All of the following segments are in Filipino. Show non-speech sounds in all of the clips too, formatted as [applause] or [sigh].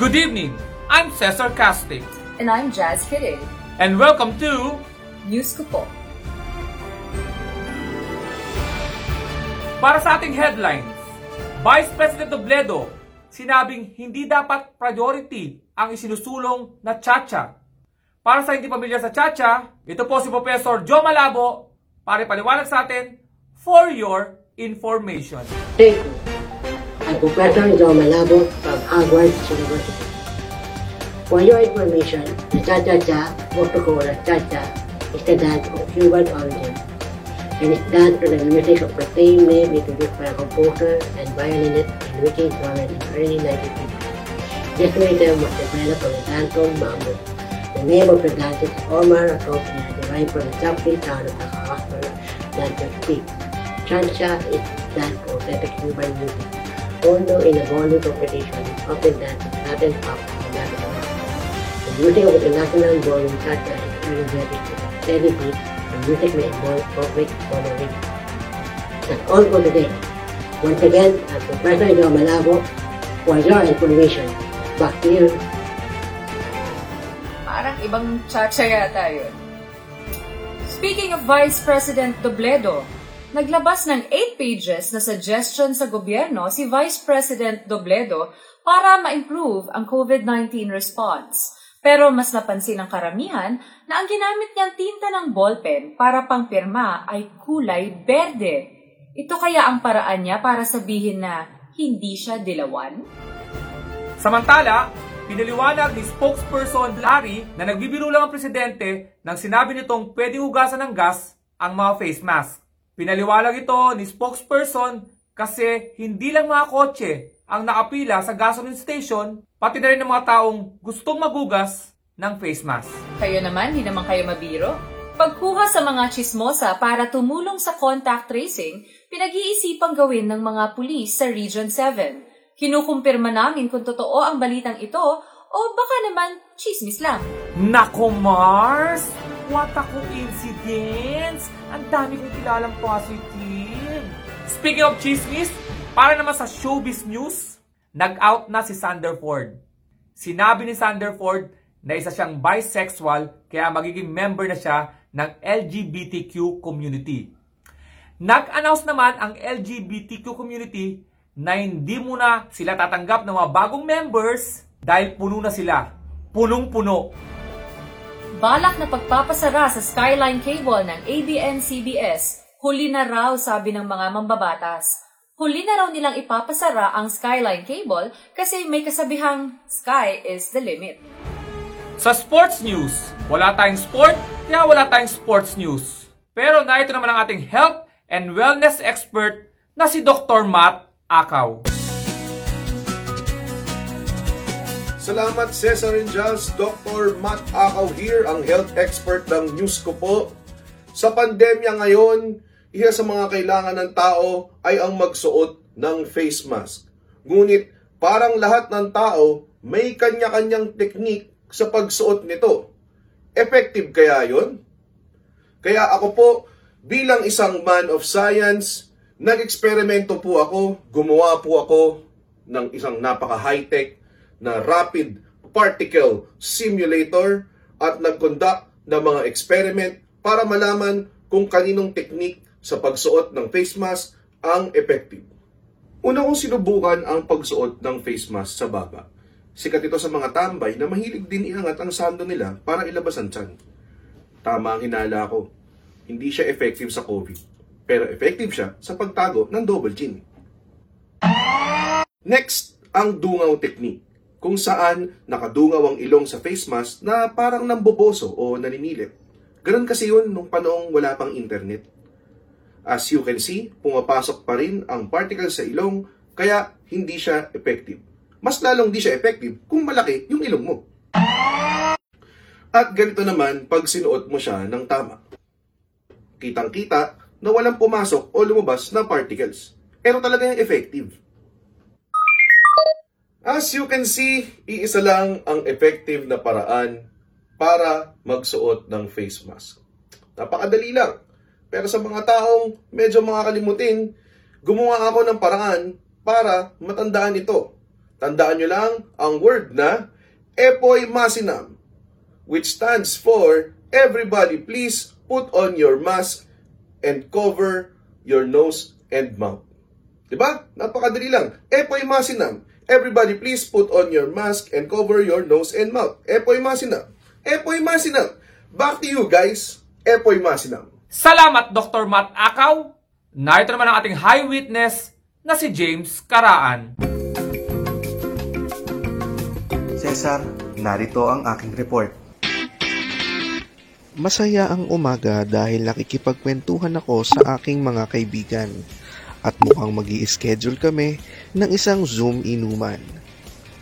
Good evening. I'm Cesar Castic And I'm Jazz Kidding. and welcome to News ko po. Para sa ating headlines, Vice President Dobledo sinabing hindi dapat priority ang isinusulong na Chacha. Para sa hindi pamilyar sa Chacha, ito po si Professor Joe Malabo para paliwanag sa atin for your information. Thank you. I'm Professor Joe Malabo from Hogwarts University. For your information, the Cha-Cha-Cha, Coca-Cola Cha-Cha, is the dance of Cuban origin and is done to the music of the same name introduced by a composer and violinist Enrique Suarez in the early 1950s. This rhythm was developed on the dancehall mambo. The name of the dance is Omar Atopia, derived from the Japanese sound of the Hasper dancer speak. Chancha is dance for authentic Cuban music. Although in a ballroom competition, often Latin pop and Latin rock. The music of international ballroom cha-cha is energetic, steady beat, and music may involve perfect following. That's all for today. Once again, I'm Professor Joe Malabo. For your information, back to you. Parang ibang chacha yata yun. Speaking of Vice President Dobledo, naglabas ng 8 pages na suggestion sa gobyerno si Vice President Dobledo para ma-improve ang COVID-19 response. Pero mas napansin ng karamihan na ang ginamit niyang tinta ng ballpen para pangpirma ay kulay berde. Ito kaya ang paraan niya para sabihin na hindi siya dilawan? Samantala, pinaliwanag ni spokesperson Larry na nagbibiro lang ang presidente nang sinabi nitong pwedeng hugasan ng gas ang mga face mask. Pinaliwanag ito ni spokesperson kasi hindi lang mga kotse ang nakapila sa gasoline station, pati na rin ng mga taong gustong magugas ng face mask. Kayo naman, di naman kayo mabiro? Pagkuha sa mga chismosa para tumulong sa contact tracing, pinag-iisipang gawin ng mga pulis sa Region 7. Kinukumpirma namin kung totoo ang balitang ito o baka naman chismis lang. Nako Mars! What a coincidence! Ang dami kong kilalang positive! Speaking of chismis, para naman sa showbiz news, nag-out na si Sanderford. Sinabi ni Sanderford na isa siyang bisexual kaya magiging member na siya ng LGBTQ community. Nag-announce naman ang LGBTQ community na hindi muna sila tatanggap ng mga bagong members dahil puno na sila. Punong-puno. Balak na pagpapasara sa Skyline Cable ng ABS-CBN, huli na raw sabi ng mga mambabatas. Huli na raw nilang ipapasara ang Skyline Cable kasi may kasabihang sky is the limit. Sa sports news, wala tayong sport, kaya wala tayong sports news. Pero narito naman ang ating health and wellness expert na si Dr. Matt Akaw. Salamat Cesar Jazz, Dr. Matt Akaw here, ang health expert ng News ko po. Sa pandemya ngayon, isa sa mga kailangan ng tao ay ang magsuot ng face mask. Ngunit parang lahat ng tao may kanya-kanyang teknik sa pagsuot nito. Effective kaya yon? Kaya ako po, bilang isang man of science, nag-eksperimento po ako, gumawa po ako ng isang napaka-high-tech na rapid particle simulator at nag-conduct ng mga experiment para malaman kung kaninong teknik sa pagsuot ng face mask ang effective. Una kong sinubukan ang pagsuot ng face mask sa baba. Sikat ito sa mga tambay na mahilig din iangat ang sando nila para ilabas ang tiyan. Tama ang hinala ko. Hindi siya effective sa COVID. Pero effective siya sa pagtago ng double chin. Next, ang dungaw technique kung saan nakadungaw ang ilong sa face mask na parang namboboso o naninilip. Ganun kasi yun nung panong wala pang internet. As you can see, pumapasok pa rin ang particles sa ilong kaya hindi siya effective. mas lalong di siya effective kung malaki yung ilong mo. At ganito naman pag sinuot mo siya ng tama. Kitang-kita na walang pumasok o lumabas na particles. Pero talaga yung effective. As you can see, iisa lang ang effective na paraan para magsuot ng face mask. Napakadali lang. Pero sa mga taong medyo makakalimutin, gumawa ako ng paraan para matandaan ito. Tandaan nyo lang ang word na Epoy Masinam, which stands for Everybody please put on your mask and cover your nose and mouth. Diba? Napakadali lang. Epoy Masinam. Everybody please put on your mask and cover your nose and mouth. Epoy Masinam. Epoy Masinam. Back to you guys. Epoy Masinam. Salamat Dr. Matt Akaw. Narito naman ang ating high witness na si James Karaan. Cesar, narito ang aking report. Masaya ang umaga dahil nakikipagkwentuhan ako sa aking mga kaibigan at mukhang mag schedule kami ng isang Zoom inuman.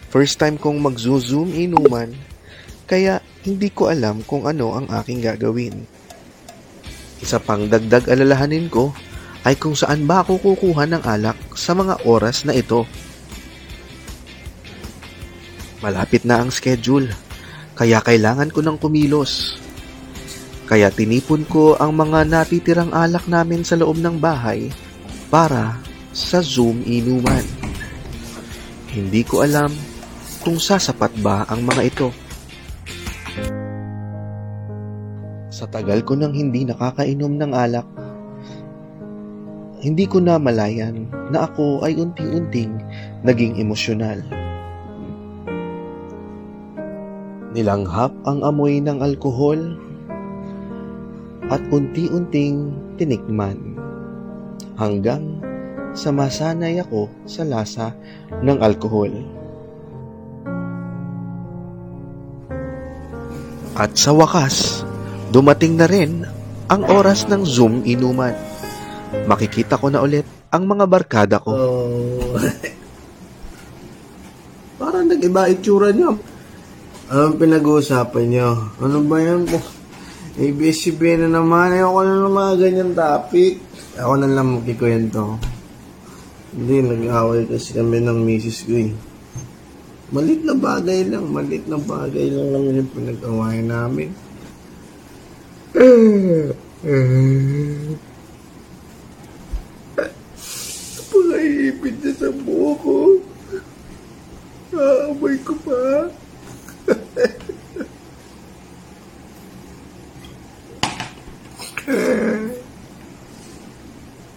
First time kong mag-zoom inuman, kaya hindi ko alam kung ano ang aking gagawin. Isa pang dagdag alalahanin ko ay kung saan ba ako kukuha ng alak sa mga oras na ito. Malapit na ang schedule, kaya kailangan ko ng kumilos. Kaya tinipon ko ang mga natitirang alak namin sa loob ng bahay para sa Zoom inuman. Hindi ko alam kung sasapat ba ang mga ito. Sa tagal ko nang hindi nakakainom ng alak, hindi ko na malayan na ako ay unti-unting naging emosyonal. Nilanghap ang amoy ng alkohol at unti-unting tinikman hanggang sa masanay ako sa lasa ng alkohol. At sa wakas, dumating na rin ang oras ng Zoom inuman. Makikita ko na ulit ang mga barkada ko. Oh. [laughs] Parang nag-iba itsura niyo. Anong pinag-uusapan niyo? Ano ba yan po? ABS-CBN na naman. Ayoko na ng mga ganyan topic. Ako na lang magkikwento. Hindi, nag-away kasi kami ng misis ko eh. Malit na bagay lang. Malit na bagay lang naman yung pinag-awayan namin. Pakaipit na sa buho ko. Aamoy ko pa.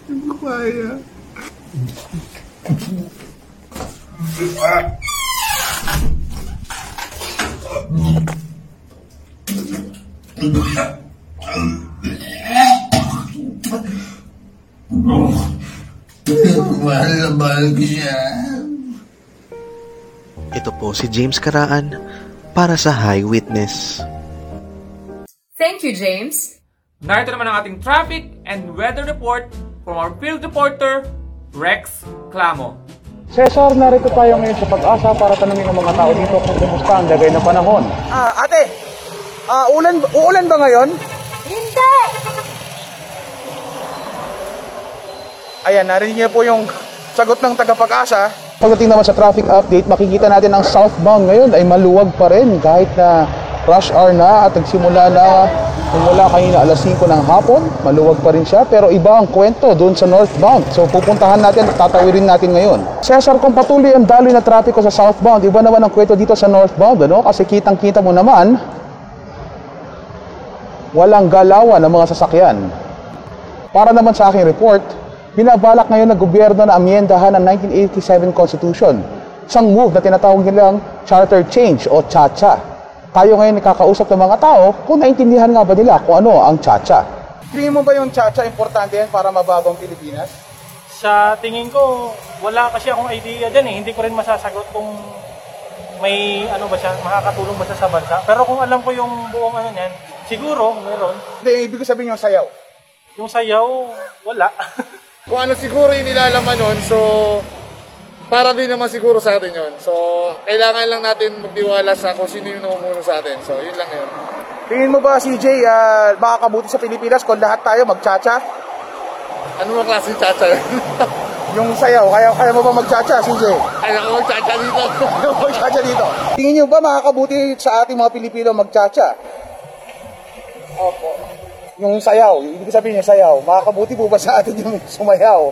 Hindi ko kaya. Mahal na mahal ko siya. Ito po si James Karaan para sa High Witness. Thank you, James. Narito naman ang ating traffic and weather report from our field reporter, Rex Clamo. Cesar, narito tayo ngayon sa pag-asa para tanungin ng mga tao dito kung kumusta ang lagay ng panahon. Ah, ate. Ah, ulan uulan ba ngayon? Hindi! Ayan, narinig niyo po yung sagot ng tagapag-asa. Pagdating naman sa traffic update, makikita natin ang southbound ngayon ay maluwag pa rin kahit na rush hour na at nagsimula na mula kanina alas 5 ng hapon, maluwag pa rin siya pero iba ang kwento doon sa northbound. So pupuntahan natin at tatawirin natin ngayon. Cesar, kung patuloy ang daloy na trapiko sa southbound, iba naman ang kwento dito sa northbound, ano? Kasi kitang-kita mo naman, walang galawan ng mga sasakyan. Para naman sa aking report, binabalak ngayon ng gobyerno na amyendahan ang 1987 Constitution. Isang move na tinatawag nilang charter change o cha-cha. Tayo ngayon nakakausap ng mga tao kung naintindihan nga ba nila kung ano ang cha-cha. Tingin mo ba yung chacha importante yan para mababang Pilipinas? Sa tingin ko, wala kasi akong idea dyan eh. Hindi ko rin masasagot kung may ano ba siya, makakatulong ba siya sa bansa. Pero kung alam ko yung buong ano niyan, siguro meron. Hindi, ibig sabihin yung sayaw. Yung sayaw, wala. [laughs] Kung ano siguro yung nilalaman nun, so para din naman siguro sa atin yun. So, kailangan lang natin magtiwala sa kung sino yung namumuno sa atin. So, yun lang yun. Tingin mo ba, CJ, uh, makakabuti sa Pilipinas kung lahat tayo magchacha? Ano mga klaseng chacha yun? [laughs] yung sayaw, kaya, kaya mo ba magchacha, CJ? Kaya ko magchacha dito. [laughs] magchacha dito. Tingin nyo ba makakabuti sa ating mga Pilipino magchacha? Opo. Yung sayaw, ibig sabihin yung sayaw, makakabuti po ba sa atin yung sumayaw?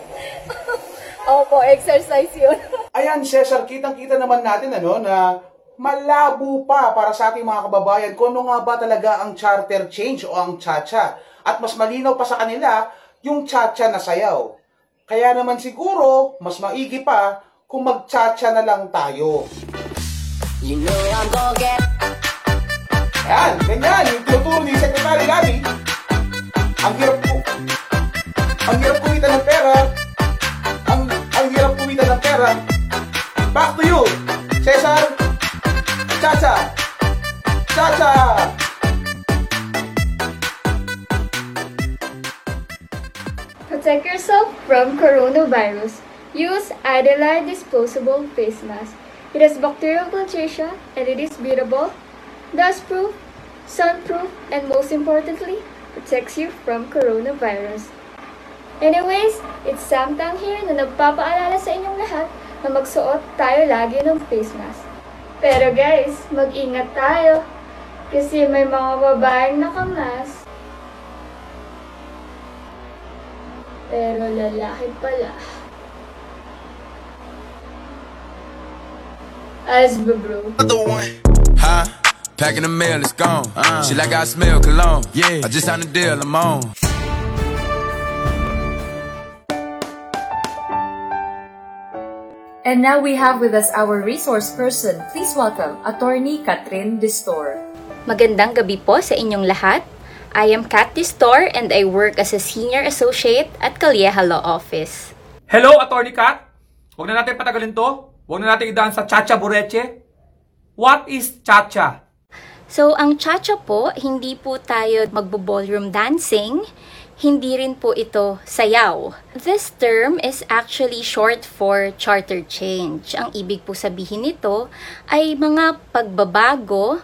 Opo, exercise yun. [laughs] Ayan, Cesar, kitang-kita naman natin ano, na malabo pa para sa ating mga kababayan kung ano nga ba talaga ang charter change o ang chacha. At mas malinaw pa sa kanila yung chacha na sayaw. Kaya naman siguro, mas maigi pa kung mag-chacha na lang tayo. You know I'm gonna get... coronavirus. Use Adelard disposable face mask. It has bacterial filtration and it is breathable, dustproof, sunproof, and most importantly, protects you from coronavirus. Anyways, it's Sam Tang here na nagpapaalala sa inyong lahat na magsuot tayo lagi ng face mask. Pero guys, mag-ingat tayo kasi may mga babaeng nakamas. Pero lalaki pala. As bro. Huh? Packing the mail, it's gone. She like I smell cologne. Yeah. I just signed a deal, I'm on. And now we have with us our resource person. Please welcome Attorney Catherine Distor. Magandang gabi po sa inyong lahat. I am Kat Distor and I work as a Senior Associate at Calieja Law Office. Hello, Attorney Kat. Huwag na natin patagalin to. Huwag na natin idaan sa Chacha Bureche. What is Chacha? So, ang cha-cha po, hindi po tayo magbo-ballroom dancing, hindi rin po ito sayaw. This term is actually short for charter change. Ang ibig po sabihin nito ay mga pagbabago,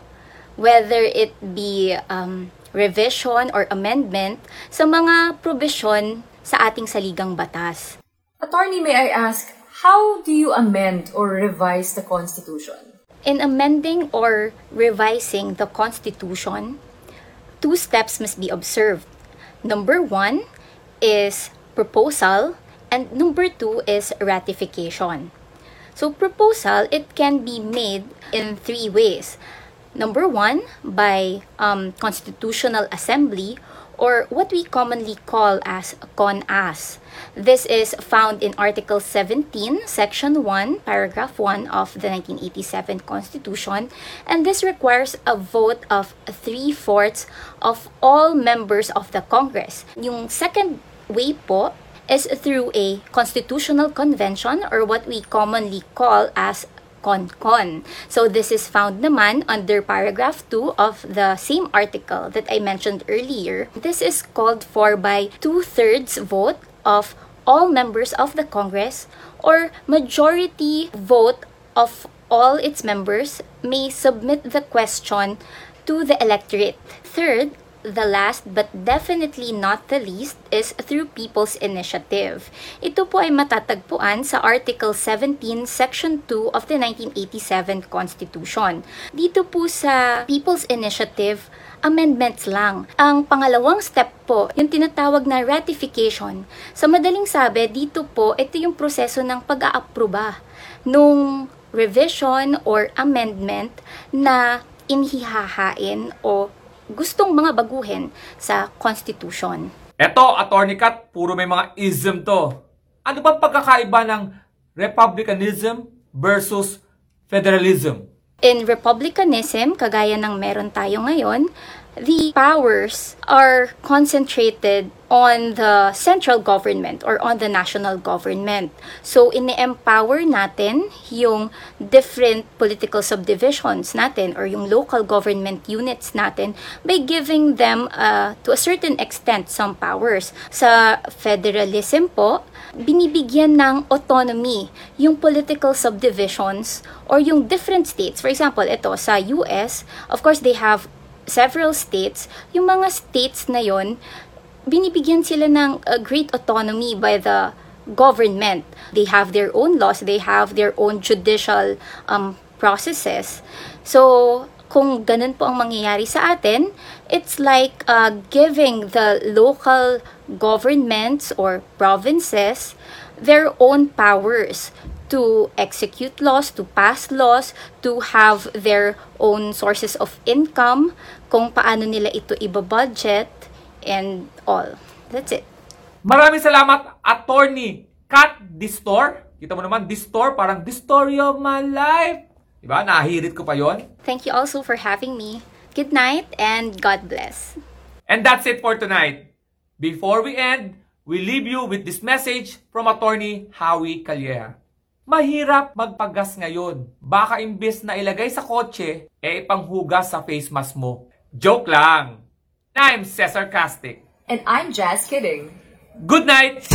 whether it be um, revision or amendment, sa mga provision sa ating saligang batas. Attorney, may I ask, how do you amend or revise the Constitution? In amending or revising the Constitution, two steps must be observed. Number one is proposal, and number two is ratification. So, proposal, it can be made in three ways. Number one, by um, Constitutional Assembly, or what we commonly call as CONAS. This is found in Article 17, Section 1, Paragraph 1 of the 1987 Constitution, and this requires a vote of three-fourths of all members of the Congress. Yung second way po is through a constitutional convention or what we commonly call as CONCON. So this is found naman under paragraph 2 of the same article that I mentioned earlier. This is called for by two-thirds vote of all members of the Congress or majority vote of all its members may submit the question to the electorate. Third, the last but definitely not the least is through People's Initiative. Ito po ay matatagpuan sa Article 17, Section 2 of the 1987 Constitution. Dito po sa People's Initiative, amendments lang. Ang pangalawang step po, yung tinatawag na ratification. Sa madaling sabi, dito po, ito yung proseso ng pag-aaproba nung revision or amendment na inihahain o gustong mga baguhin sa Constitution. Eto, Attorney Kat, puro may mga ism to. Ano ba pagkakaiba ng republicanism versus federalism? In republicanism, kagaya ng meron tayo ngayon, the powers are concentrated on the central government or on the national government. So, ini-empower natin yung different political subdivisions natin or yung local government units natin by giving them uh, to a certain extent some powers. Sa federalism po, binibigyan ng autonomy yung political subdivisions or yung different states. For example, ito sa US, of course they have several states. Yung mga states na yon, binibigyan sila ng uh, great autonomy by the government. They have their own laws, they have their own judicial um, processes. So, kung ganun po ang mangyayari sa atin, it's like uh, giving the local governments or provinces their own powers to execute laws, to pass laws, to have their own sources of income, kung paano nila ito ibabudget, and all. That's it. Maraming salamat, Attorney Kat Distor. Kita mo naman, Distor, parang the story of my life. Diba? Nahirit ko pa yon. Thank you also for having me. Good night and God bless. And that's it for tonight. Before we end, we leave you with this message from Attorney Howie Calleja. Mahirap magpagas ngayon. Baka imbes na ilagay sa kotse, eh ipanghugas sa face mask mo. Joke lang. I'm Cesar Castic. And I'm Jazz Kidding. Good night!